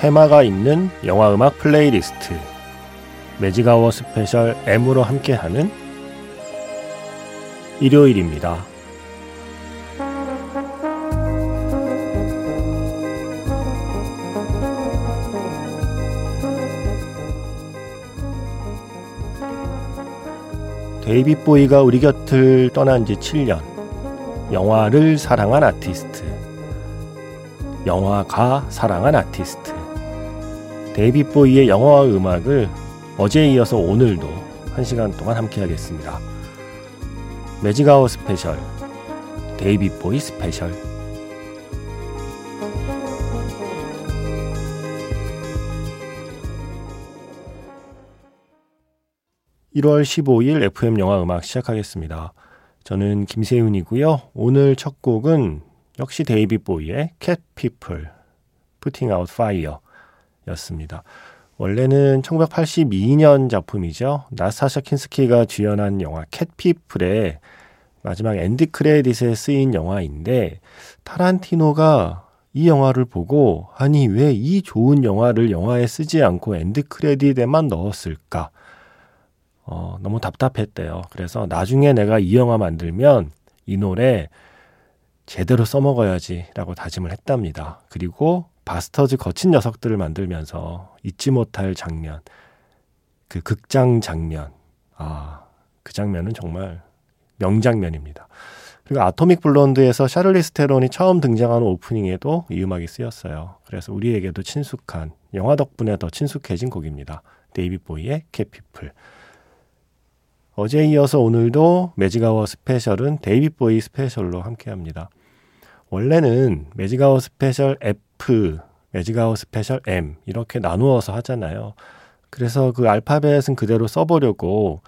테마가 있는 영화 음악 playlist magic hour special M으로 함께하는 일요일입니다. 데이빗 보위가 우리 곁을 떠난 지 7년. 영화를 사랑한 아티스트. 영화가 사랑한 아티스트. 데이빗 보위의 영화와 음악을 어제에 이어서 오늘도 1시간 동안 함께 하겠습니다. magic hour special, 데이빗 보위 special. (1월 15일) FM 영화 음악 시작하겠습니다. 저는 김세윤이고요. 오늘 첫 곡은 역시 데이빗 보위의 Cat People, Putting Out Fire 였습니다. 원래는 1982년 작품이죠. 나스타샤 킨스키가 주연한 영화 Cat People의 마지막 end credit에 쓰인 영화인데 타란티노가 이 영화를 보고 아니 왜 이 좋은 영화를 영화에 쓰지 않고 end credit에만 넣었을까? 어, 너무 답답했대요. 그래서 나중에 내가 이 영화 만들면 이 노래 제대로 써먹어야지라고 다짐을 했답니다. 그리고 바스터즈 거친 녀석들을 만들면서 잊지 못할 장면, 그 극장 장면, 아, 그 장면은 정말 명장면입니다. 그리고 Atomic Blonde에서 샤를리스 테론이 처음 등장하는 오프닝에도 이 음악이 쓰였어요. 그래서 우리에게도 친숙한 영화 덕분에 더 친숙해진 곡입니다. 데이빗 보위의 Cat People. 어제 이어서 오늘도 magic hour special은 데이빗 보위 special로 함께합니다. 원래는 magic hour special F, magic hour special M 이렇게 나누어서 하잖아요. 그래서 그 알파벳은 그대로 써보려고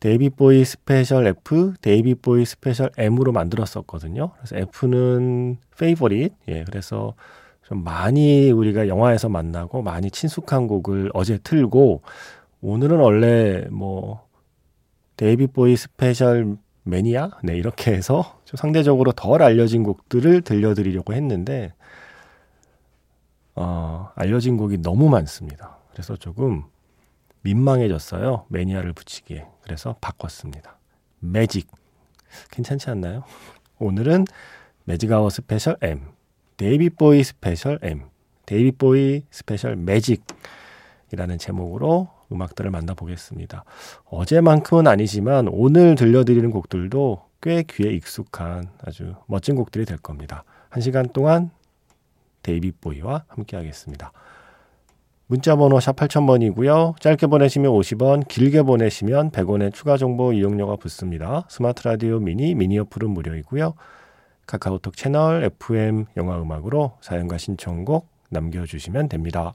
데이빗 보위 special F, 데이빗 보위 special M으로 만들었었거든요. 그래서 F는 favorite, 예, 그래서 좀 많이 우리가 영화에서 만나고 많이 친숙한 곡을 어제 틀고 오늘은 원래 뭐 데이빗 보위 special 매니아, 네 이렇게 해서 좀 상대적으로 덜 알려진 곡들을 들려드리려고 했는데 어, 알려진 곡이 너무 많습니다. 그래서 조금 민망해졌어요. 매니아를 붙이기에. 그래서 바꿨습니다. 매직. 괜찮지 않나요? 오늘은 매직아워 스페셜 M, 데이빗 보이 스페셜 M, 데이빗 보위 special magic이라는 제목으로 음악들을 만나보겠습니다. 어제만큼은 아니지만 오늘 들려드리는 곡들도 꽤 귀에 익숙한 아주 멋진 곡들이 될 겁니다. 한 시간 동안 데이빗 보위와 함께 하겠습니다. 문자 번호 샵 8000번이고요. 짧게 보내시면 50원, 길게 보내시면 100원의 추가 정보 이용료가 붙습니다. 스마트 라디오 미니, 미니 어플은 무료이고요. 카카오톡 채널 FM 영화 음악으로 사연과 신청곡 남겨주시면 됩니다.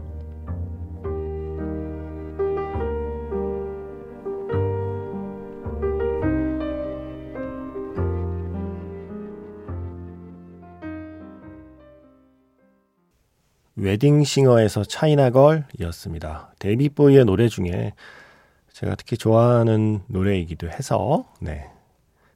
웨딩싱어에서 차이나걸이었습니다. 데이빗 보위의 노래 중에 제가 특히 좋아하는 노래이기도 해서 네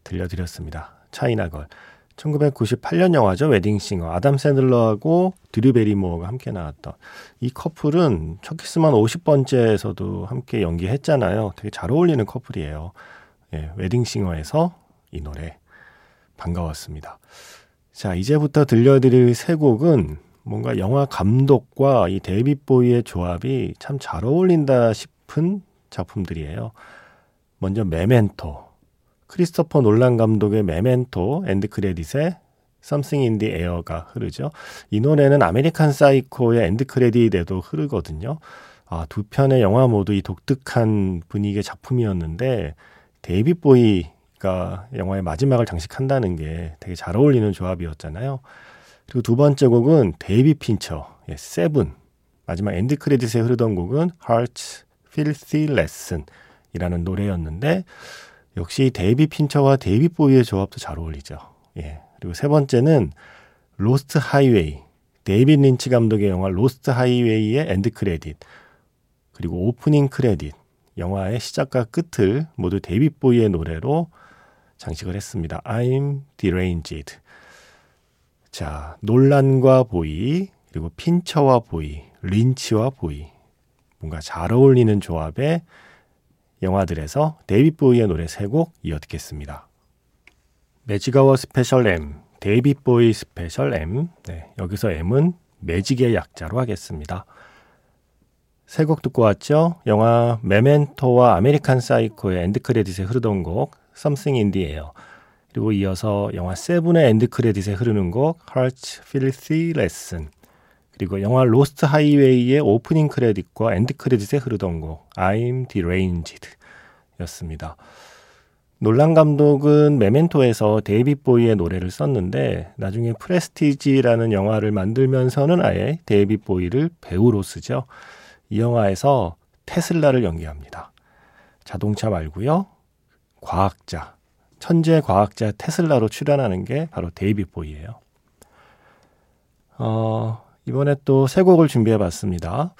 들려드렸습니다. China Girl 1998년 영화죠. Wedding Singer 아담 샌들러하고 드류 베리모어가 함께 나왔던 이 커플은 첫 키스만 50번째에서도 함께 연기했잖아요. 되게 잘 어울리는 커플이에요. 예, Wedding Singer에서 이 노래 반가웠습니다. 자 이제부터 들려드릴 세 곡은 뭔가 영화 감독과 이 데이빗 보위의 조합이 참 잘 어울린다 싶은 작품들이에요. 먼저 Memento. 크리스토퍼 놀란 감독의 Memento end credit에 Something in the Air가 흐르죠. 이 노래는 American Psycho의 end credit에도 흐르거든요. 아, 두 편의 영화 모두 이 독특한 분위기의 작품이었는데 데이빗 보위가 영화의 마지막을 장식한다는 게 되게 잘 어울리는 조합이었잖아요. 그리고 두 번째 곡은 데이빗 핀처, 예, Seven. 마지막 엔드 크레딧에 흐르던 곡은 Hearts Filthy Lesson 이라는 노래였는데 역시 데이빗 핀처와 데이빗 보위의 조합도 잘 어울리죠. 예. 그리고 세 번째는 로스트 하이웨이. 데이빗 린치 감독의 영화 로스트 하이웨이의 엔드 크레딧. 그리고 오프닝 크레딧. 영화의 시작과 끝을 모두 데이빗 보위의 노래로 장식을 했습니다. I'm deranged. 자, 놀란과 보위, 그리고 핀처와 보위, 린치와 보위. 뭔가 잘 어울리는 조합의 영화들에서 데이빗 보위의 노래 세곡 이어 듣겠습니다. 매직아워 스페셜 M, 데이빗 보위 스페셜 M. 네, 여기서 M은 매직의 약자로 하겠습니다. 세 곡 듣고 왔죠? 영화 메멘토와 아메리칸 사이코의 엔드 크레딧에 흐르던 곡 Something in the Air. 그리고 이어서 영화 세븐의 엔드 크레딧에 흐르는 곡 Hearts Filthy Lesson. 그리고 영화 로스트 하이웨이의 오프닝 크레딧과 엔드 크레딧에 흐르던 곡 I'm Deranged 였습니다. 놀란 감독은 메멘토에서 데이빗 보위의 노래를 썼는데 나중에 프레스티지라는 영화를 만들면서는 아예 데이빗 보위를 배우로 쓰죠. 이 영화에서 테슬라를 연기합니다. 자동차 말고요. 과학자, 천재 과학자 테슬라로 출연하는 게 바로 데이빗 보이예요. 어, 이번에 또 세 곡을 준비해 봤습니다.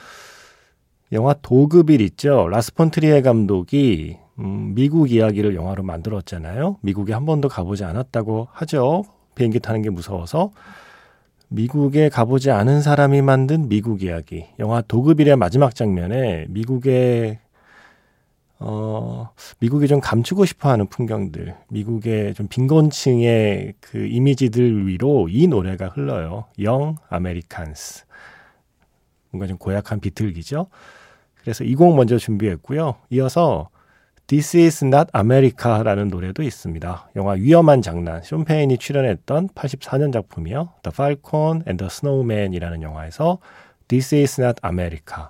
영화 도그빌 있죠. 라스폰트리에 감독이 음, 미국 이야기를 영화로 만들었잖아요. 미국에 한 번도 가보지 않았다고 하죠. 비행기 타는 게 무서워서. 미국에 가보지 않은 사람이 만든 미국 이야기. 영화 도그빌의 마지막 장면에 미국의 어, 미국이 좀 감추고 싶어 하는 풍경들, 미국의 좀 빈곤층의 그 이미지들 위로 이 노래가 흘러요. Young Americans. 뭔가 좀 고약한 비틀기죠. 그래서 이 곡 먼저 준비했고요. 이어서 This is not America라는 노래도 있습니다. 영화 위험한 장난, 숀 펜이 출연했던 84년 작품이요. The Falcon and the Snowman이라는 영화에서 This is not America.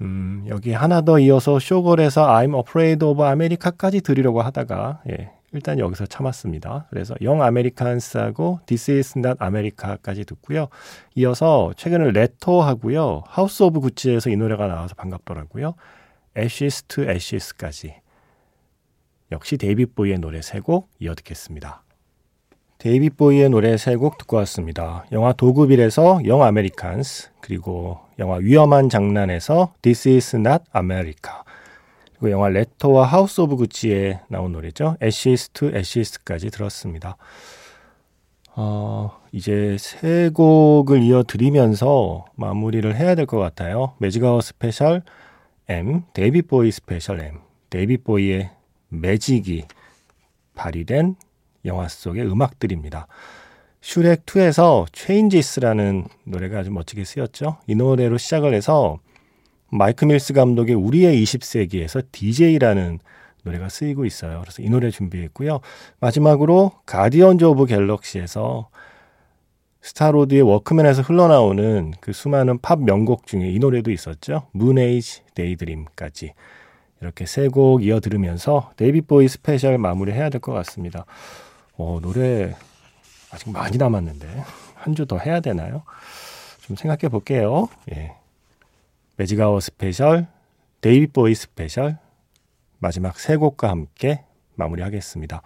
음, 여기 하나 더 이어서 쇼걸에서 I'm afraid of Americans까지 드리려고 하다가, 예, 일단 여기서 참았습니다. 그래서 Young Americans하고 This is not America까지 듣고요. 이어서 최근에 레토 하고요. 하우스 오브 구찌에서 이 노래가 나와서 반갑더라고요. Ashes to Ashes까지. 역시 데이빗 보위의 노래 세 곡 이어 듣겠습니다. 데이빗 보위의 노래 세 곡 듣고 왔습니다. 영화 도그빌에서 Young Americans, 그리고 영화 위험한 장난에서 This is not America, 그리고 영화 레토와 하우스 오브 구찌에 나온 노래죠. Ashes to Ashes까지 들었습니다. 어, 이제 세 곡을 이어드리면서 마무리를 해야 될 것 같아요. 매직아워 스페셜 M, 데이빗 보위 스페셜 M, 데이빗 보위의 매직이 발휘된 영화 속의 음악들입니다. 슈렉 2에서 Changes라는 노래가 아주 멋지게 쓰였죠. 이 노래로 시작을 해서 마이크 밀스 감독의 우리의 20세기에서 DJ라는 노래가 쓰이고 있어요. 그래서 이 노래 준비했고요. 마지막으로 가디언즈 오브 갤럭시에서 스타로드의 워크맨에서 흘러나오는 그 수많은 팝 명곡 중에 이 노래도 있었죠. Moonage Daydream까지 이렇게 세 곡 이어 들으면서 데이빗 보위 스페셜 마무리 해야 될 것 같습니다. 어, 노래 아직 많이 남았는데 한 주 더 해야 되나요? 좀 생각해 볼게요. 예. 매직아워 스페셜, 데이빗 보위 스페셜 마지막 세 곡과 함께 마무리하겠습니다.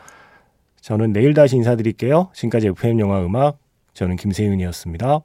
저는 내일 다시 인사드릴게요. 지금까지 FM 영화 음악 저는 김세윤이었습니다.